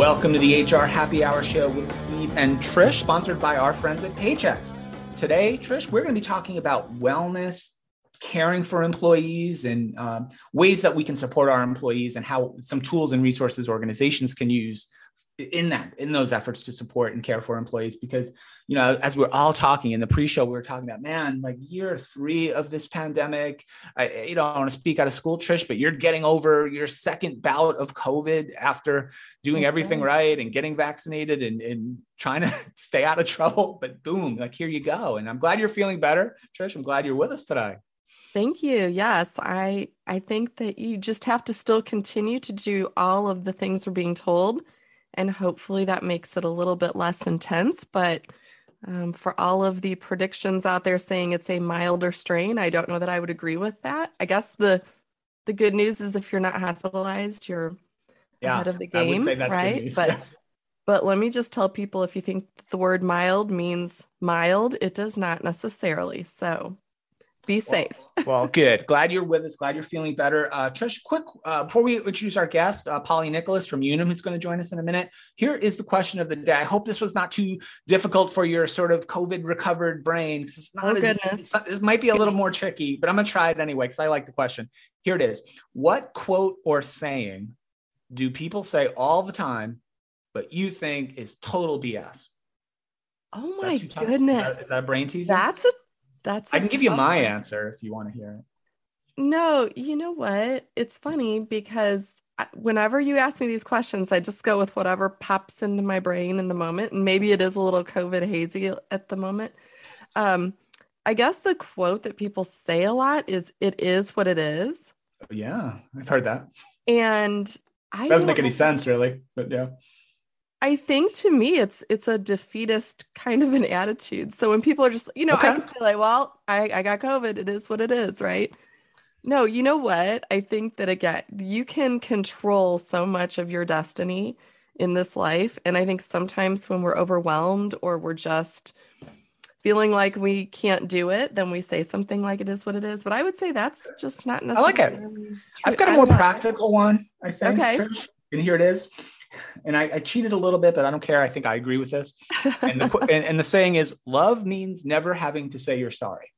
Welcome to the HR Happy Hour Show with Steve and Trish, sponsored by our friends at Paychex. Today, Trish, we're going to be talking about wellness, caring for employees, and um, ways that we can support our employees, and how some tools and resources organizations can use in that in those efforts to support and care for employees because you know as we're all talking in the pre-show we were talking about man like year three of this pandemic i you know i want to speak out of school trish but you're getting over your second bout of covid after doing That's everything right. right. and getting vaccinated and, and trying to stay out of trouble but boom like here you go and i'm glad you're feeling better trish i'm glad you're with us today Thank you. Yes, I I think that you just have to still continue to do all of the things we're being told and hopefully that makes it a little bit less intense. But um, for all of the predictions out there saying it's a milder strain, I don't know that I would agree with that. I guess the the good news is if you're not hospitalized, you're yeah, ahead of the game, right? But but let me just tell people if you think the word mild means mild, it does not necessarily. So be safe. Well, well, good. Glad you're with us. Glad you're feeling better. Uh, Trish, quick, uh, before we introduce our guest, uh, Polly Nicholas from Unum, who's going to join us in a minute. Here is the question of the day. I hope this was not too difficult for your sort of COVID recovered brain. It's not oh, as, goodness. It might be a little more tricky, but I'm going to try it anyway because I like the question. Here it is. What quote or saying do people say all the time, but you think is total BS? Oh my goodness. Is that, is that brain teasing? That's a that's I can give you my answer if you want to hear it. No, you know what? It's funny because whenever you ask me these questions, I just go with whatever pops into my brain in the moment. And maybe it is a little COVID hazy at the moment. Um, I guess the quote that people say a lot is "It is what it is." Yeah, I've heard that. And I doesn't make any sense, really, but yeah. I think to me it's it's a defeatist kind of an attitude. So when people are just, you know, okay. I can say like, well, I, I got COVID. It is what it is, right? No, you know what? I think that again, you can control so much of your destiny in this life. And I think sometimes when we're overwhelmed or we're just feeling like we can't do it, then we say something like it is what it is. But I would say that's just not necessarily. I like it. True. I've got a more practical one, I think. Okay. And here it is and I, I, cheated a little bit, but I don't care. I think I agree with this. And the, and, and the saying is, love means never having to say you're sorry.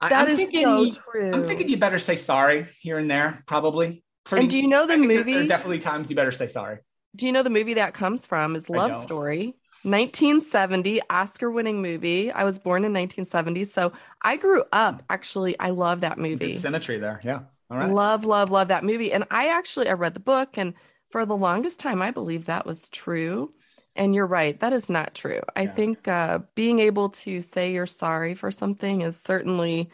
That I'm is thinking, so true. I'm thinking you better say sorry here and there, probably. Pretty, and do you know the movie? There, there definitely times you better say sorry. Do you know the movie that comes from is Love Story? 1970 Oscar winning movie. I was born in 1970. So I grew up actually, I love that movie. Good symmetry there. Yeah. All right. Love, love, love that movie. And I actually I read the book and for the longest time, I believe that was true. And you're right, that is not true. I yeah. think uh, being able to say you're sorry for something is certainly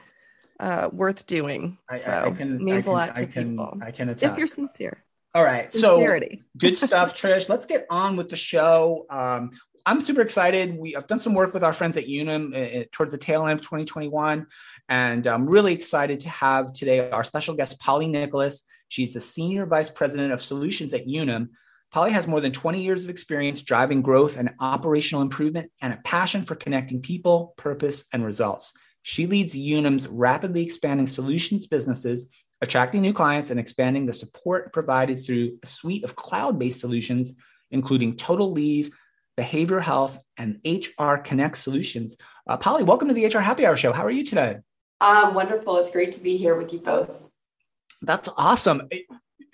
uh, worth doing. I, so I can, means can, a lot to can, people. I can attest. If you're sincere. All right. Sincerity. So good stuff, Trish. Let's get on with the show. Um, I'm super excited. We have done some work with our friends at Unum uh, towards the tail end of 2021. And I'm really excited to have today our special guest, Polly Nicholas. She's the Senior Vice President of Solutions at Unum. Polly has more than 20 years of experience driving growth and operational improvement and a passion for connecting people, purpose, and results. She leads Unum's rapidly expanding solutions businesses, attracting new clients and expanding the support provided through a suite of cloud based solutions, including total leave, behavioral health, and HR Connect solutions. Uh, Polly, welcome to the HR Happy Hour Show. How are you today? Um, wonderful. It's great to be here with you both. That's awesome.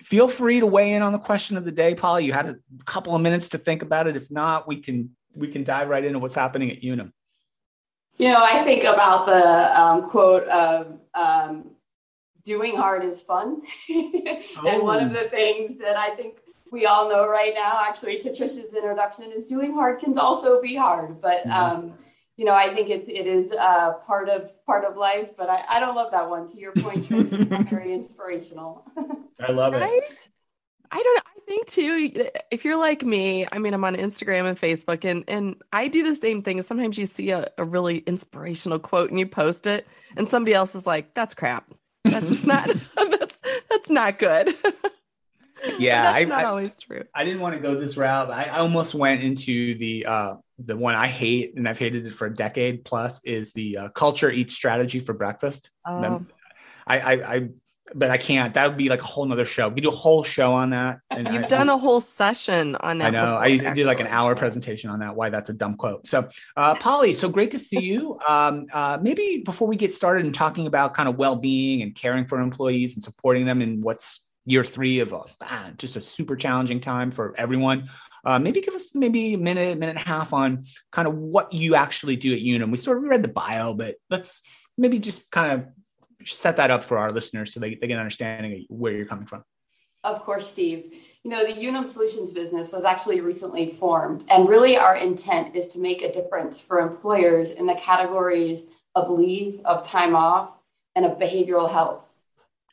Feel free to weigh in on the question of the day, Polly. You had a couple of minutes to think about it. If not, we can we can dive right into what's happening at Unum. You know, I think about the um, quote of um, "doing hard is fun," oh. and one of oh. the things that I think we all know right now, actually, to Trish's introduction, is doing hard can also be hard. But mm-hmm. You know, I think it's it is uh, part of part of life, but I, I don't love that one. To your point, Trish, it's very inspirational. I love right? it. I don't. I think too. If you're like me, I mean, I'm on Instagram and Facebook, and and I do the same thing. Sometimes you see a, a really inspirational quote and you post it, and somebody else is like, "That's crap. That's just not. that's that's not good." yeah, that's I, not I, always true. I didn't want to go this route. I, I almost went into the uh, the one I hate and I've hated it for a decade plus is the uh, culture eats strategy for breakfast. Oh. I, I, I but I can't. That would be like a whole nother show. We do a whole show on that. And You've I, done I, a whole session on that. I know. Before, I actually. did like an hour presentation on that. Why that's a dumb quote. So, uh, Polly, so great to see you. Um, uh, maybe before we get started and talking about kind of well-being and caring for employees and supporting them in what's year three of a, ah, just a super challenging time for everyone. Uh, maybe give us maybe a minute, minute and a half on kind of what you actually do at Unum. We sort of read the bio, but let's maybe just kind of set that up for our listeners so they, they get an understanding of where you're coming from. Of course, Steve. You know, the Unum Solutions business was actually recently formed, and really our intent is to make a difference for employers in the categories of leave, of time off, and of behavioral health.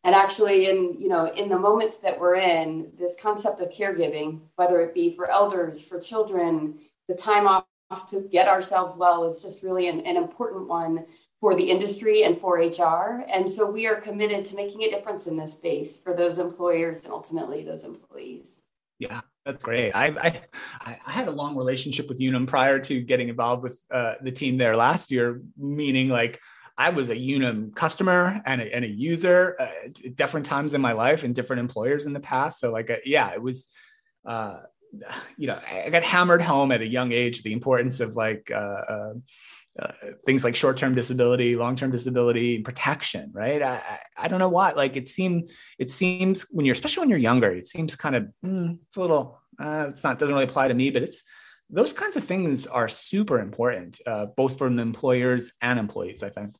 And actually, in you know, in the moments that we're in, this concept of caregiving, whether it be for elders, for children, the time off to get ourselves well is just really an, an important one for the industry and for HR. And so we are committed to making a difference in this space for those employers and ultimately those employees. Yeah, that's great. I, I, I had a long relationship with Unum prior to getting involved with uh, the team there last year, meaning like I was a Unum customer and a, and a user uh, at different times in my life and different employers in the past. So like, uh, yeah, it was, uh, you know, I got hammered home at a young age the importance of like uh, uh, uh, things like short-term disability, long-term disability, protection, right? I, I, I, don't know why. Like it seems, it seems when you're, especially when you're younger, it seems kind of, mm, it's a little, uh, it's not, doesn't really apply to me, but it's, those kinds of things are super important, uh, both from the employers and employees, I think.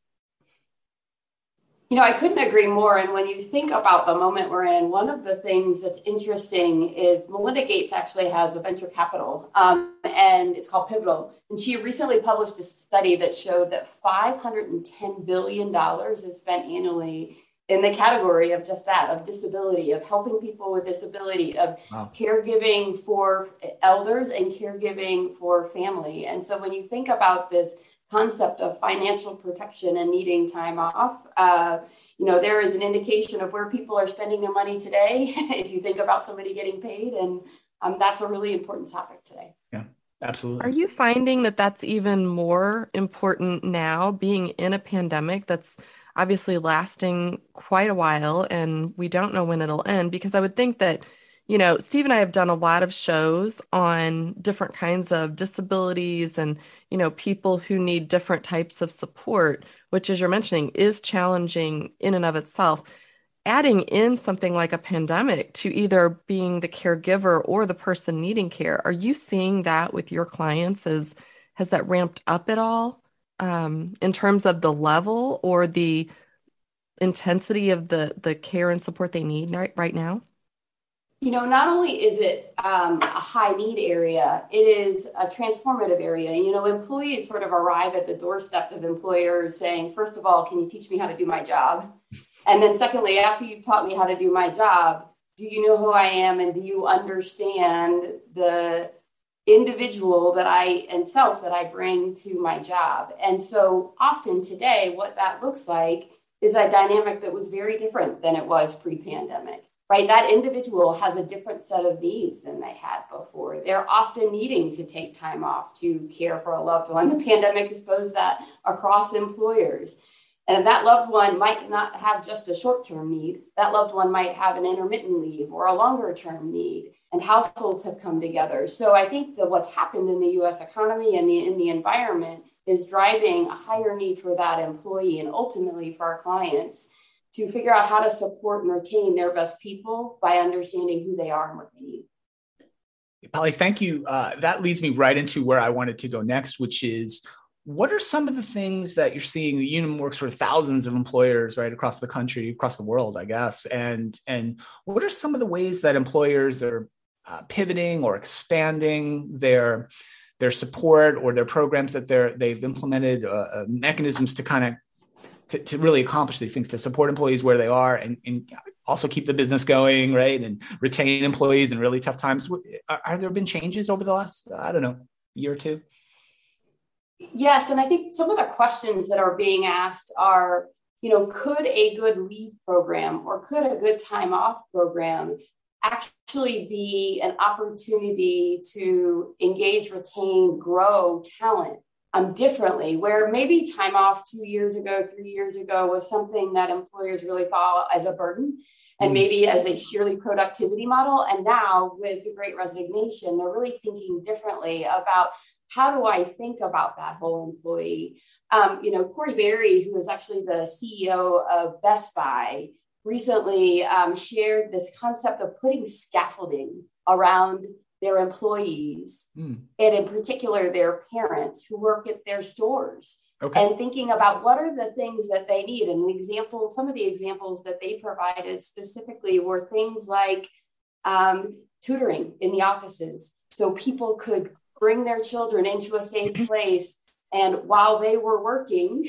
You know, I couldn't agree more. And when you think about the moment we're in, one of the things that's interesting is Melinda Gates actually has a venture capital, um, and it's called Pivotal. And she recently published a study that showed that $510 billion is spent annually in the category of just that of disability, of helping people with disability, of wow. caregiving for elders and caregiving for family. And so when you think about this, concept of financial protection and needing time off. Uh, you know, there is an indication of where people are spending their money today. if you think about somebody getting paid, and um, that's a really important topic today. Yeah. Absolutely. Are you finding that that's even more important now, being in a pandemic that's obviously lasting quite a while and we don't know when it'll end? Because I would think that you know, Steve and I have done a lot of shows on different kinds of disabilities and, you know, people who need different types of support, which, as you're mentioning, is challenging in and of itself. Adding in something like a pandemic to either being the caregiver or the person needing care, are you seeing that with your clients? As has that ramped up at all um, in terms of the level or the intensity of the the care and support they need right, right now? You know, not only is it um, a high need area, it is a transformative area. You know, employees sort of arrive at the doorstep of employers saying, first of all, can you teach me how to do my job? And then, secondly, after you've taught me how to do my job, do you know who I am and do you understand the individual that I and self that I bring to my job? And so, often today, what that looks like is a dynamic that was very different than it was pre pandemic right? That individual has a different set of needs than they had before. They're often needing to take time off to care for a loved one. The pandemic exposed that across employers. And that loved one might not have just a short term need. That loved one might have an intermittent leave or a longer term need. And households have come together. So I think that what's happened in the US economy and the, in the environment is driving a higher need for that employee and ultimately for our clients to figure out how to support and retain their best people by understanding who they are and what they need. Polly, thank you. Uh, that leads me right into where I wanted to go next, which is what are some of the things that you're seeing? The Unum works for thousands of employers right across the country, across the world, I guess. And and what are some of the ways that employers are uh, pivoting or expanding their their support or their programs that they're they've implemented uh, uh mechanisms to kind of to, to really accomplish these things to support employees where they are and, and also keep the business going right and retain employees in really tough times. Are, are there been changes over the last i don't know year or two? Yes and i think some of the questions that are being asked are you know could a good leave program or could a good time off program actually be an opportunity to engage retain grow talent um, differently, where maybe time off two years ago, three years ago was something that employers really thought as a burden and mm. maybe as a sheerly productivity model. And now with the great resignation, they're really thinking differently about how do I think about that whole employee? Um, you know, Corie Barry, who is actually the CEO of Best Buy, recently um, shared this concept of putting scaffolding around their employees mm. and in particular their parents who work at their stores okay. and thinking about what are the things that they need and an example some of the examples that they provided specifically were things like um, tutoring in the offices so people could bring their children into a safe place and while they were working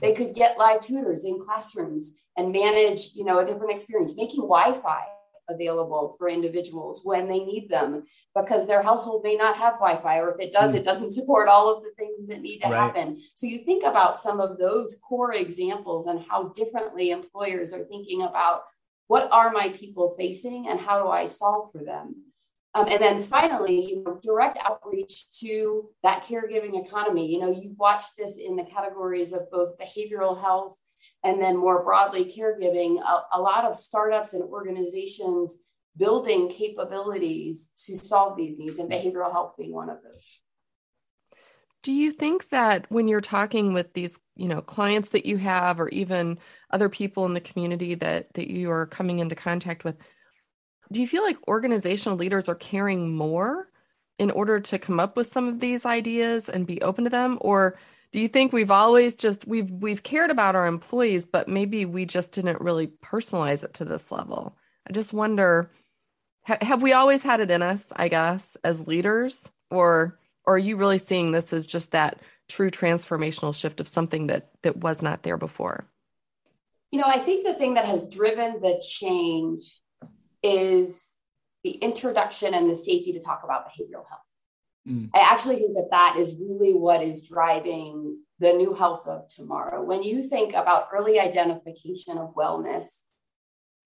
they could get live tutors in classrooms and manage you know a different experience making wi-fi available for individuals when they need them because their household may not have Wi-Fi, or if it does, mm. it doesn't support all of the things that need to right. happen. So you think about some of those core examples and how differently employers are thinking about what are my people facing and how do I solve for them. Um, and then finally, you know, direct outreach to that caregiving economy. You know, you've watched this in the categories of both behavioral health and then more broadly caregiving a, a lot of startups and organizations building capabilities to solve these needs and behavioral health being one of those. Do you think that when you're talking with these you know clients that you have or even other people in the community that that you are coming into contact with do you feel like organizational leaders are caring more in order to come up with some of these ideas and be open to them? Or do you think we've always just we've we've cared about our employees but maybe we just didn't really personalize it to this level? I just wonder ha- have we always had it in us i guess as leaders? Or, or are you really seeing this as just that true transformational shift of something that that was not there before? You know i think the thing that has driven the change is the introduction and the safety to talk about behavioral health Mm. I actually think that that is really what is driving the new health of tomorrow. When you think about early identification of wellness,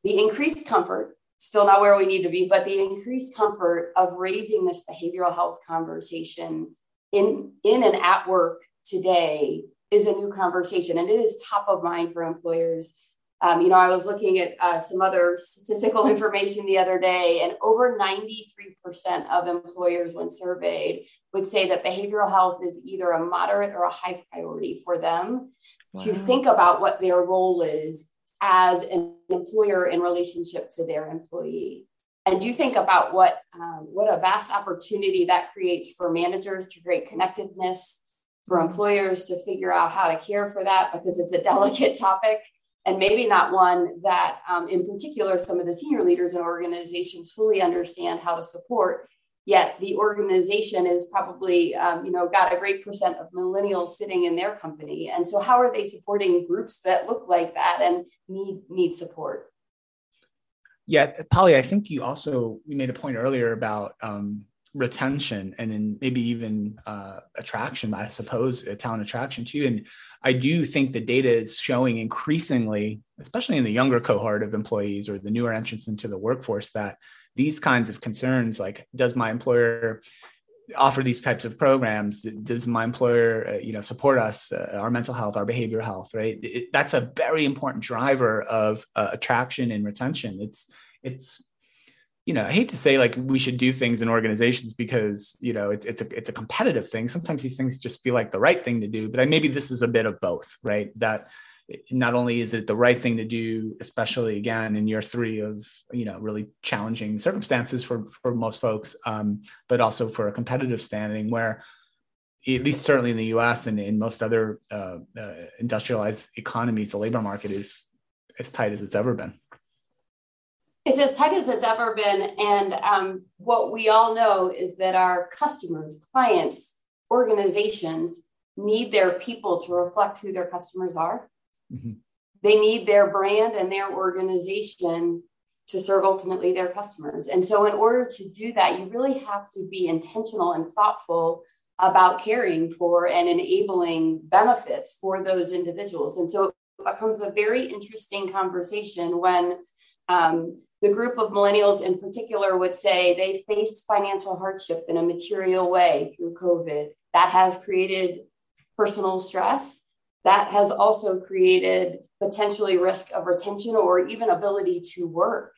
the increased comfort, still not where we need to be, but the increased comfort of raising this behavioral health conversation in, in and at work today is a new conversation. And it is top of mind for employers um, you know, I was looking at uh, some other statistical information the other day, and over 93% of employers, when surveyed, would say that behavioral health is either a moderate or a high priority for them wow. to think about what their role is as an employer in relationship to their employee. And you think about what um, what a vast opportunity that creates for managers to create connectedness, for mm-hmm. employers to figure out how to care for that because it's a delicate topic and maybe not one that, um, in particular, some of the senior leaders and organizations fully understand how to support. Yet the organization is probably, um, you know, got a great percent of millennials sitting in their company, and so how are they supporting groups that look like that and need need support? Yeah, Polly, I think you also you made a point earlier about um, retention and then maybe even uh, attraction, I suppose, a talent attraction too. And I do think the data is showing increasingly, especially in the younger cohort of employees or the newer entrants into the workforce, that these kinds of concerns, like does my employer offer these types of programs? Does my employer uh, you know support us uh, our mental health our behavioral health right? It, that's a very important driver of uh, attraction and retention. It's it's you know, I hate to say like we should do things in organizations because you know it's it's a it's a competitive thing. Sometimes these things just feel like the right thing to do, but maybe this is a bit of both, right? That not only is it the right thing to do, especially again in year three of you know really challenging circumstances for for most folks, um, but also for a competitive standing where at least certainly in the U.S. and in most other uh, uh, industrialized economies, the labor market is as tight as it's ever been. It's as tight as it's ever been. And um, what we all know is that our customers, clients, organizations need their people to reflect who their customers are. Mm-hmm. They need their brand and their organization to serve ultimately their customers. And so, in order to do that, you really have to be intentional and thoughtful about caring for and enabling benefits for those individuals. And so, it becomes a very interesting conversation when um, the group of millennials in particular would say they faced financial hardship in a material way through COVID. That has created personal stress, that has also created potentially risk of retention or even ability to work.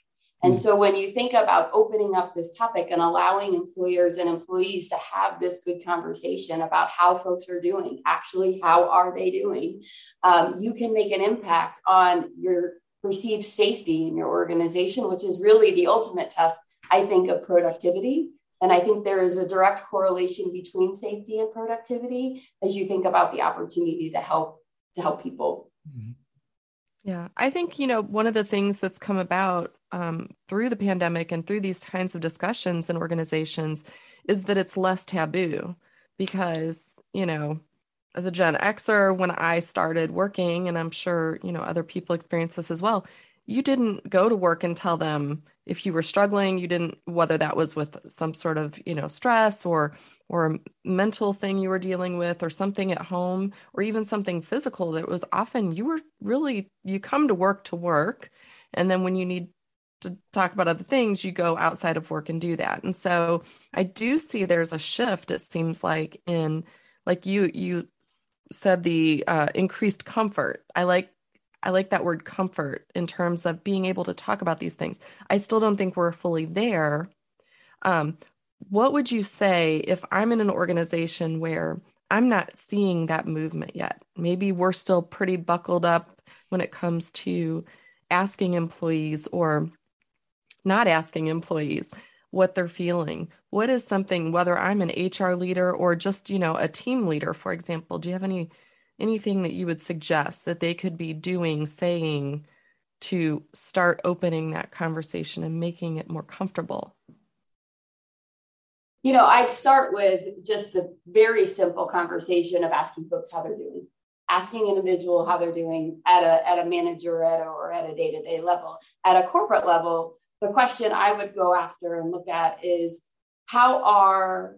And hmm. so when you think about opening up this topic and allowing employers and employees to have this good conversation about how folks are doing, actually, how are they doing, um, you can make an impact on your perceived safety in your organization, which is really the ultimate test, I think, of productivity. And I think there is a direct correlation between safety and productivity as you think about the opportunity to help to help people. Mm-hmm. Yeah, I think you know one of the things that's come about um, through the pandemic and through these kinds of discussions in organizations is that it's less taboo because you know as a Gen Xer when I started working, and I'm sure you know other people experience this as well you didn't go to work and tell them if you were struggling. You didn't whether that was with some sort of you know stress or or mental thing you were dealing with or something at home or even something physical that was often you were really you come to work to work and then when you need to talk about other things you go outside of work and do that. And so i do see there's a shift it seems like in like you you said the uh, increased comfort i like I like that word comfort in terms of being able to talk about these things. I still don't think we're fully there. Um, what would you say if I'm in an organization where I'm not seeing that movement yet? Maybe we're still pretty buckled up when it comes to asking employees or not asking employees what they're feeling. What is something, whether I'm an HR leader or just, you know, a team leader, for example, do you have any anything that you would suggest that they could be doing, saying to start opening that conversation and making it more comfortable? You know, I'd start with just the very simple conversation of asking folks how they're doing, asking individual how they're doing at a, at a manager at a, or at a day-to-day level. At a corporate level, the question I would go after and look at is how are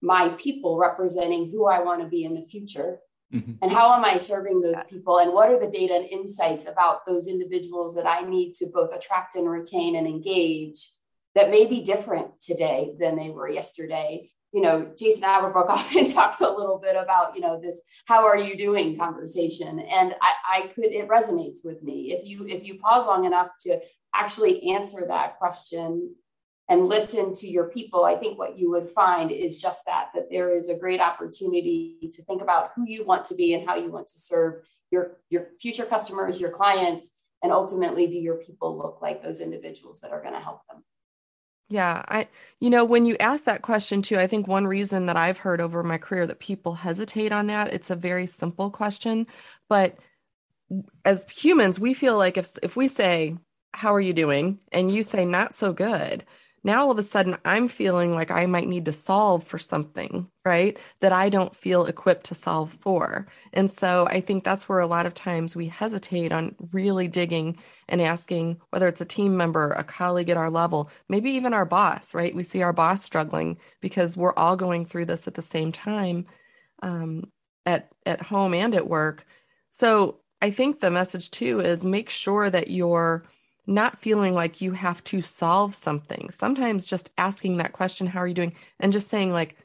my people representing who I want to be in the future? Mm-hmm. And how am I serving those people? And what are the data and insights about those individuals that I need to both attract and retain and engage that may be different today than they were yesterday? You know, Jason Averbook often talks a little bit about, you know, this how are you doing conversation. And I, I could it resonates with me. If you if you pause long enough to actually answer that question and listen to your people, I think what you would find is just that, that there is a great opportunity to think about who you want to be and how you want to serve your, your future customers, your clients, and ultimately do your people look like those individuals that are going to help them. Yeah, I you know when you ask that question too, I think one reason that I've heard over my career that people hesitate on that, it's a very simple question, but as humans, we feel like if if we say how are you doing and you say not so good, now all of a sudden I'm feeling like I might need to solve for something, right? That I don't feel equipped to solve for. And so I think that's where a lot of times we hesitate on really digging and asking whether it's a team member, a colleague at our level, maybe even our boss, right? We see our boss struggling because we're all going through this at the same time um, at, at home and at work. So I think the message too is make sure that you're not feeling like you have to solve something. Sometimes just asking that question, how are you doing? And just saying, like,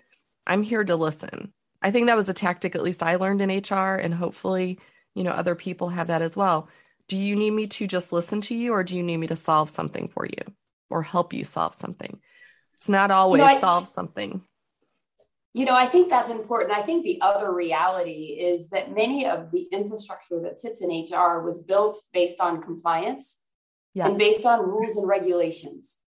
I'm here to listen. I think that was a tactic, at least I learned in HR, and hopefully, you know, other people have that as well. Do you need me to just listen to you, or do you need me to solve something for you or help you solve something? It's not always you know, I, solve something. You know, I think that's important. I think the other reality is that many of the infrastructure that sits in HR was built based on compliance and based on rules and regulations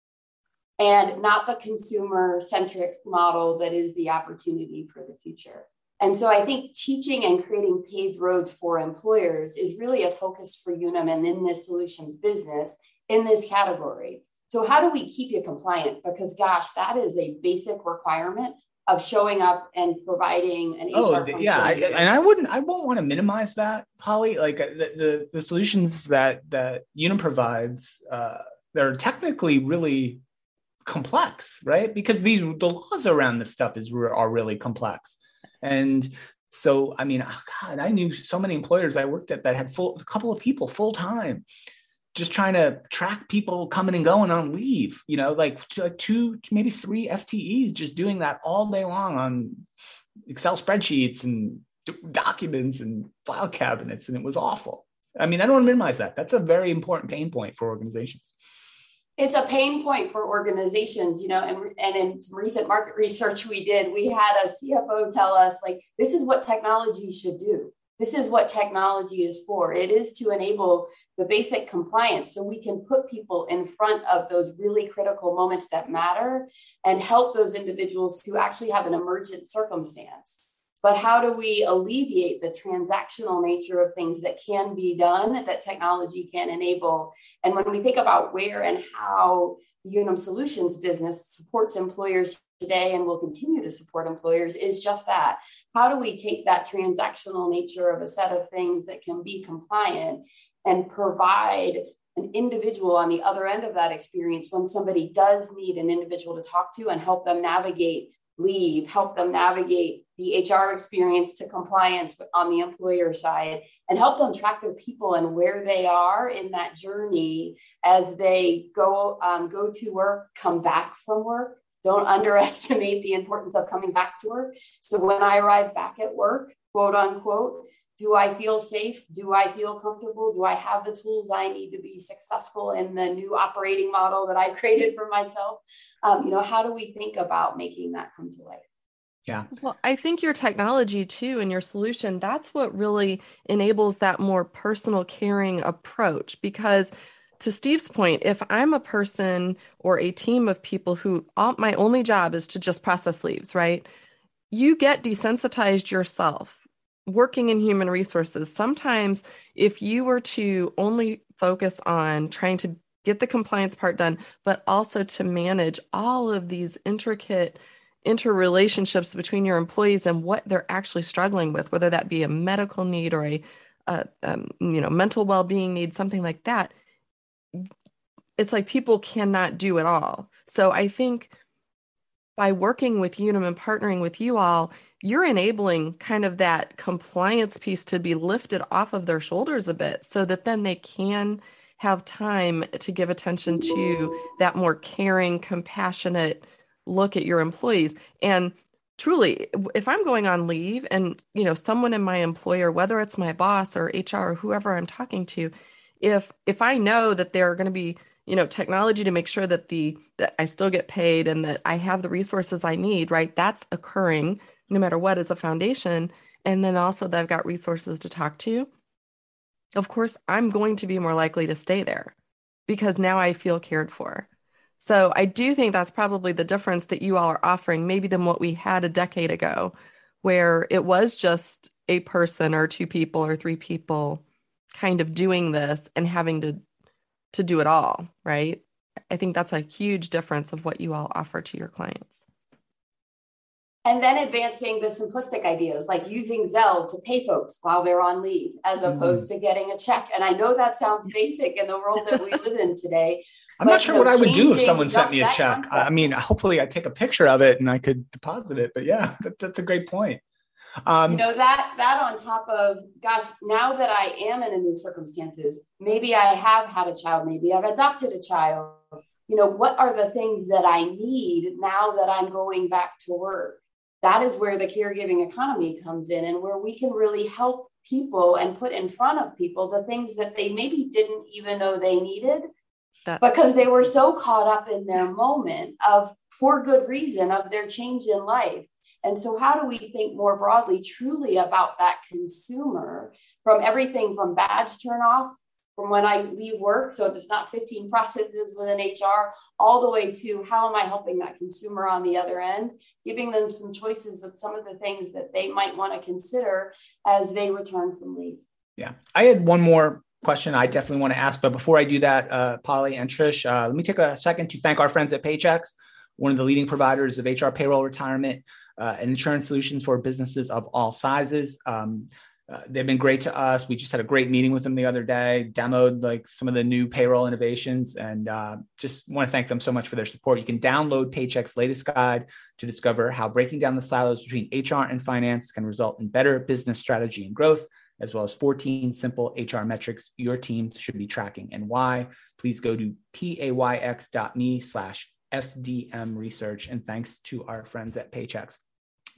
and not the consumer centric model that is the opportunity for the future. And so I think teaching and creating paved roads for employers is really a focus for Unum and in this solutions business in this category. So, how do we keep you compliant? Because, gosh, that is a basic requirement of showing up and providing an oh, HR yeah, I, and I wouldn't, I won't want to minimize that, Polly. Like uh, the the, the solutions that that Unum provides, uh, they're technically really complex, right? Because these the laws around this stuff is are really complex, and so I mean, oh God, I knew so many employers I worked at that had full a couple of people full time just trying to track people coming and going on leave, you know, like two, maybe three FTEs just doing that all day long on Excel spreadsheets and documents and file cabinets, and it was awful. I mean, I don't want to minimize that. That's a very important pain point for organizations. It's a pain point for organizations, you know, and, and in some recent market research we did, we had a CFO tell us, like, this is what technology should do. This is what technology is for. It is to enable the basic compliance so we can put people in front of those really critical moments that matter and help those individuals who actually have an emergent circumstance but how do we alleviate the transactional nature of things that can be done that technology can enable and when we think about where and how the unum solutions business supports employers today and will continue to support employers is just that how do we take that transactional nature of a set of things that can be compliant and provide an individual on the other end of that experience when somebody does need an individual to talk to and help them navigate leave, help them navigate the HR experience to compliance on the employer side, and help them track their people and where they are in that journey as they go um, go to work, come back from work. Don't underestimate the importance of coming back to work. So when I arrive back at work, quote unquote, do I feel safe? Do I feel comfortable? Do I have the tools I need to be successful in the new operating model that I created for myself? Um, you know, how do we think about making that come to life? Yeah. Well, I think your technology too and your solution, that's what really enables that more personal caring approach. Because to Steve's point, if I'm a person or a team of people who all, my only job is to just process leaves, right? You get desensitized yourself working in human resources, sometimes if you were to only focus on trying to get the compliance part done, but also to manage all of these intricate interrelationships between your employees and what they're actually struggling with, whether that be a medical need or a, um, you know mental well-being need, something like that. It's like people cannot do it all. So I think by working with Unum and partnering with you all, you're enabling kind of that compliance piece to be lifted off of their shoulders a bit so that then they can have time to give attention to that more caring, compassionate look at your employees. And truly, if I'm going on leave and, you know, someone in my employer, whether it's my boss or HR or whoever I'm talking to, if if I know that they're going to be you know technology to make sure that the that i still get paid and that i have the resources i need right? That's occurring no matter what as a foundation. And then also that i've got resources to talk to of course i'm going to be more likely to stay there because now i feel cared for. So i do think that's probably the difference that you all are offering maybe than what we had a decade ago where it was just a person or two people or three people kind of doing this and having to to do it all, right? I think that's a huge difference of what you all offer to your clients. And then advancing the simplistic ideas like using Zelle to pay folks while they're on leave as mm-hmm. opposed mm-hmm. to getting a check. And I know that sounds basic in the world that we live in today. I'm not sure you know, what I would do if someone sent me a check. Concept. I mean, hopefully I take a picture of it and I could deposit it. But yeah, that, that's a great point. Um, you know that that on top of gosh, now that I am in a new circumstances, maybe I have had a child, maybe I've adopted a child. You know, what are the things that I need now that I'm going back to work? That is where the caregiving economy comes in, and where we can really help people and put in front of people the things that they maybe didn't even know they needed that. because they were so caught up in their moment of for good reason of their change in life and so, how do we think more broadly, truly about that consumer from everything from badge turn off from when I leave work? So, if it's not 15 processes within HR, all the way to how am I helping that consumer on the other end, giving them some choices of some of the things that they might want to consider as they return from leave. Yeah. I had one more question I definitely want to ask. But before I do that, uh, Polly and Trish, uh, let me take a second to thank our friends at Paychex, one of the leading providers of HR payroll retirement uh, and insurance solutions for businesses of all sizes. Um, uh, they've been great to us. We just had a great meeting with them the other day, demoed like some of the new payroll innovations, and uh, just want to thank them so much for their support. You can download Paychex latest guide to discover how breaking down the silos between HR and finance can result in better business strategy and growth, as well as 14 simple HR metrics your team should be tracking and why. Please go to payx.me slash FDM research. And thanks to our friends at Paychex.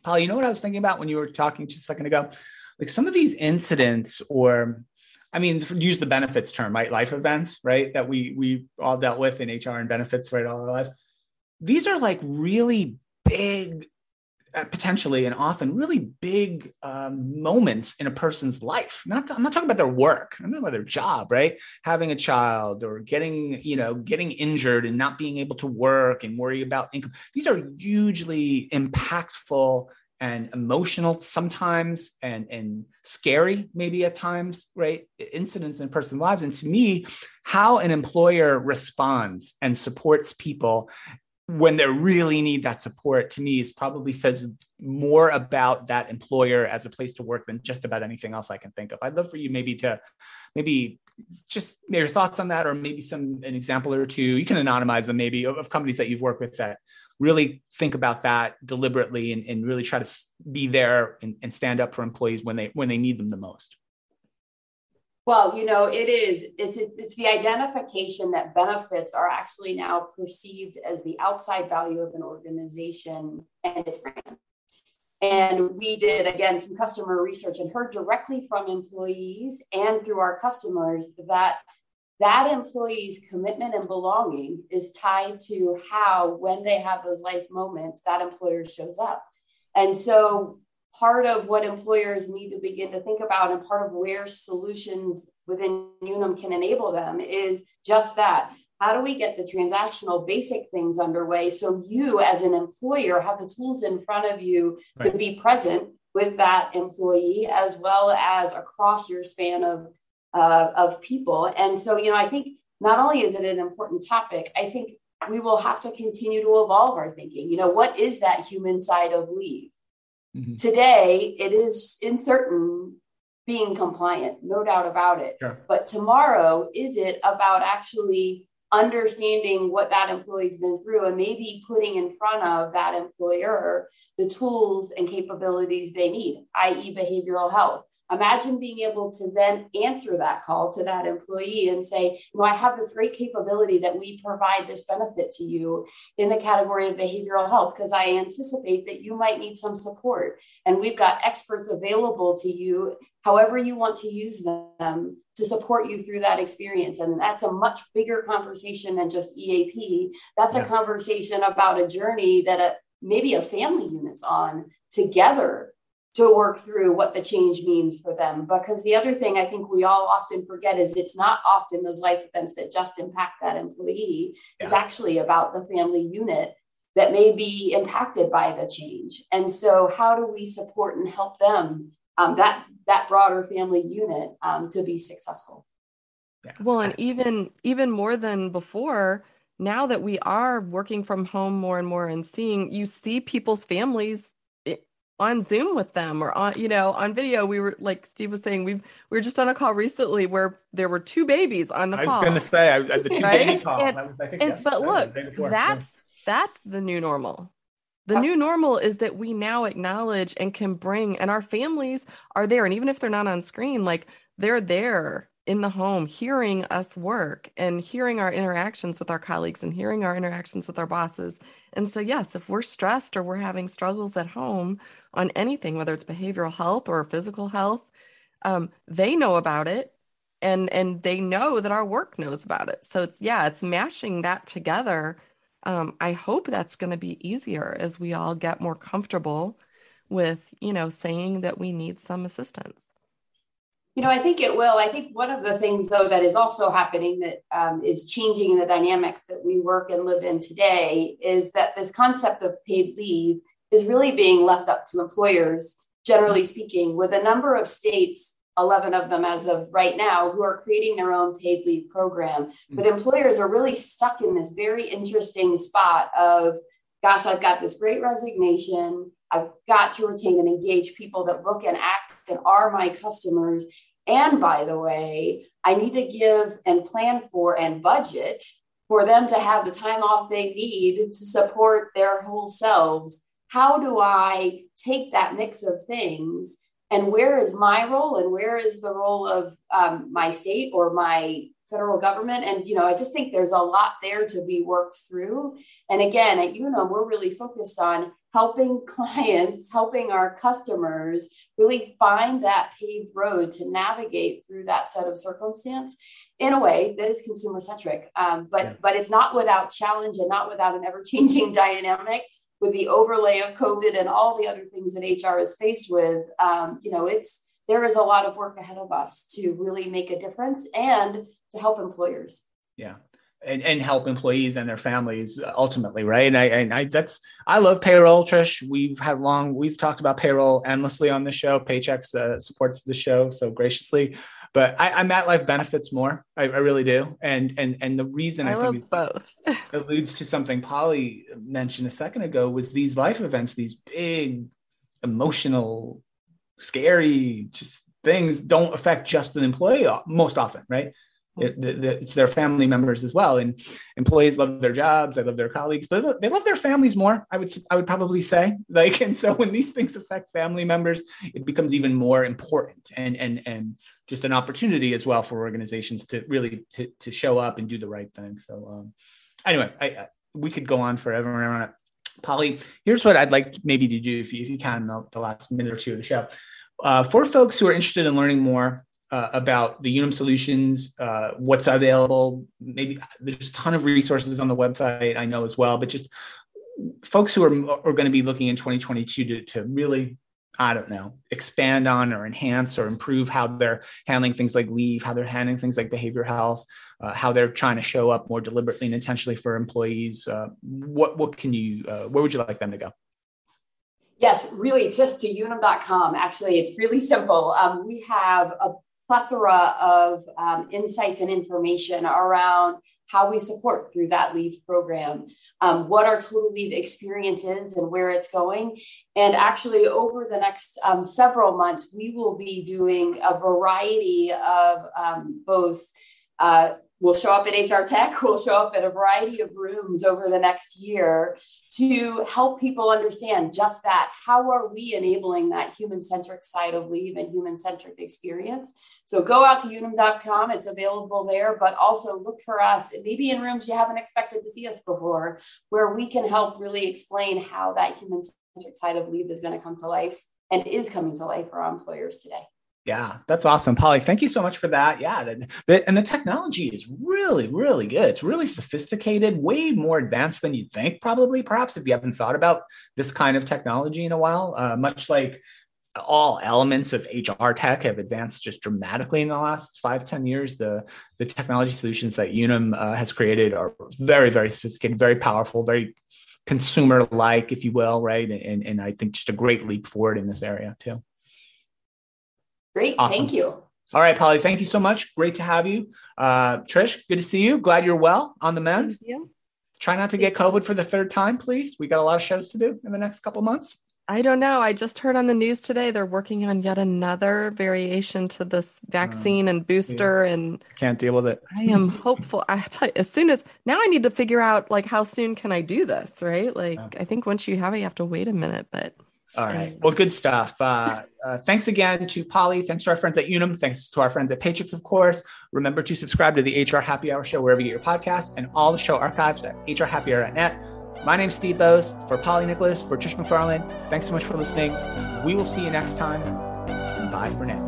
Paul, you know what I was thinking about when you were talking just a second ago? Like some of these incidents or I mean, use the benefits term, right? Life events, right? That we we all dealt with in HR and benefits, right? All our lives. These are like really big potentially and often really big um, moments in a person's life. Not I'm not talking about their work. I'm talking about their job, right? Having a child or getting you know getting injured and not being able to work and worry about income. These are hugely impactful and emotional sometimes and and scary maybe at times right incidents in person's lives and to me how an employer responds and supports people when they really need that support to me is probably says more about that employer as a place to work than just about anything else i can think of. I'd love for you maybe to maybe just your thoughts on that or maybe some an example or two. You can anonymize them maybe of, companies that you've worked with that really think about that deliberately and, and really try to be there and, and stand up for employees when they when they need them the most well, you know, it is. It's it's the identification that benefits are actually now perceived as the outside value of an organization and its brand. And we did again some customer research and heard directly from employees and through our customers that that employee's commitment and belonging is tied to how when they have those life moments that employer shows up. And so part of what employers need to begin to think about and part of where solutions within Unum can enable them is just that. How do we get the transactional basic things underway so you, as an employer, have the tools in front of you right. to be present with that employee as well as across your span of, uh, of people? And so, you know, I think not only is it an important topic, I think we will have to continue to evolve our thinking. You know, what is that human side of leave? Mm-hmm. Today, it is in certain being compliant, no doubt about it. Sure. But tomorrow, is it about actually understanding what that employee's been through and maybe putting in front of that employer the tools and capabilities they need, i.e., behavioral health? Imagine being able to then answer that call to that employee and say, you know, I have this great capability that we provide this benefit to you in the category of behavioral health because I anticipate that you might need some support. And we've got experts available to you, however you want to use them to support you through that experience. And that's a much bigger conversation than just EAP. That's yeah. a conversation about a journey that a, maybe a family unit's on together to work through what the change means for them. Because the other thing I think we all often forget is it's not often those life events that just impact that employee. Yeah. It's actually about the family unit that may be impacted by the change. And so, how do we support and help them um, that that broader family unit um, to be successful? Yeah. Well, and even even more than before, now that we are working from home more and more and seeing you see people's families on Zoom with them or on, you know, on video. We were like Steve was saying, we've we were just on a call recently where there were two babies on the I call. I was going to say I, the two right? baby call. And, was, and, but look, that's yeah. that's the new normal. The uh, new normal is that we now acknowledge and can bring, and our families are there. And even if they're not on screen, like they're there in the home, hearing us work and hearing our interactions with our colleagues and hearing our interactions with our bosses. And so, yes, if we're stressed or we're having struggles at home on anything, whether it's behavioral health or physical health, um, they know about it and and they know that our work knows about it. So it's yeah, it's mashing that together. Um, I hope that's going to be easier as we all get more comfortable with you know saying that we need some assistance. You know, I think it will. I think one of the things, though, that is also happening that um, is changing in the dynamics that we work and live in today is that this concept of paid leave is really being left up to employers, generally speaking, with a number of states, 11 of them as of right now, who are creating their own paid leave program. But mm-hmm. employers are really stuck in this very interesting spot of, gosh, I've got this great resignation. I've got to retain and engage people that look and act and are my customers. And by the way, I need to give and plan for and budget for them to have the time off they need to support their whole selves. How do I take that mix of things? And where is my role and where is the role of um, my state or my federal government? And, you know, I just think there's a lot there to be worked through. And again, at Unum, we're really focused on helping clients, helping our customers really find that paved road to navigate through that set of circumstance in a way that is consumer centric. Um, but yeah. but it's not without challenge and not without an ever changing dynamic. With the overlay of COVID and all the other things that HR is faced with, um, you know, it's there is a lot of work ahead of us to really make a difference and to help employers. Yeah and, and help employees and their families ultimately, right? And I, and I that's I love payroll, Trish. We've had long we've talked about payroll endlessly on the show. Paychex uh, supports the show so graciously, but I, I'm at life benefits more. I, I, really do, and and and the reason I, I love both alludes to something Polly mentioned a second ago was these life events, these big emotional, scary, just things don't affect just an employee most often, right? It, the, it's their family members as well. And employees love their jobs, I love their colleagues, but they love their families more. I would I would probably say like, and so when these things affect family members, it becomes even more important and and and just an opportunity as well for organizations to really to, to show up and do the right thing. So um, anyway, I, I, we could go on forever and on. Polly, here's what I'd like maybe to do if you, if you can the, the last minute or two of the show. Uh, for folks who are interested in learning more uh, about the Unum solutions, uh, what's available. Maybe there's a ton of resources on the website, I know as well, but just folks who are, are going to be looking in 2022 to, to really, I don't know, expand on or enhance or improve how they're handling things like leave, how they're handling things like behavioral health, uh, how they're trying to show up more deliberately and intentionally for employees. Uh, what, what can you, uh, where would you like them to go? Yes, really, just to unum.com. Actually, it's really simple. Um, we have a plethora of um, insights and information around how we support through that leave program, um, what our total leave experience is and where it's going. And actually, over the next um, several months, we will be doing a variety of um, both uh, We'll show up at HR Tech, we'll show up at a variety of rooms over the next year to help people understand just that. How are we enabling that human centric side of leave and human centric experience? So go out to unum.com, it's available there, but also look for us, maybe in rooms you haven't expected to see us before, where we can help really explain how that human centric side of leave is going to come to life and is coming to life for our employers today. Yeah, that's awesome, Polly. Thank you so much for that. Yeah, the, the, and the technology is really, really good. It's really sophisticated, way more advanced than you'd think, probably, perhaps, if you haven't thought about this kind of technology in a while. Uh, much like all elements of HR tech have advanced just dramatically in the last five ten years. The, the technology solutions that Unum uh, has created are very, very sophisticated, very powerful, very consumer like, if you will, right? And, and I think just a great leap forward in this area, too. Great. Awesome. Thank you. All right, Polly, thank you so much. Great to have you. Uh, Trish, good to see you. Glad you're well on the mend. Thank you. Try not to get COVID for the third time, please. We got a lot of shows to do in the next couple months. I don't know. I just heard on the news today they're working on yet another variation to this vaccine uh, and booster, yeah. and can't deal with it. I am hopeful. I tell you, as soon as now, I need to figure out like how soon can I do this, right? Like, yeah. I think once you have it, you have to wait a minute, but all right. Well, good stuff. Uh, uh, thanks again to Polly. Thanks to our friends at Unum. Thanks to our friends at Paychex, of course. Remember to subscribe to the HR Happy Hour show wherever you get your podcast and all the show archives at hrhappyhour.net. My name's Steve Boese For Polly Nicholas, for Trish McFarlane. thanks so much for listening. We will see you next time. Bye for now.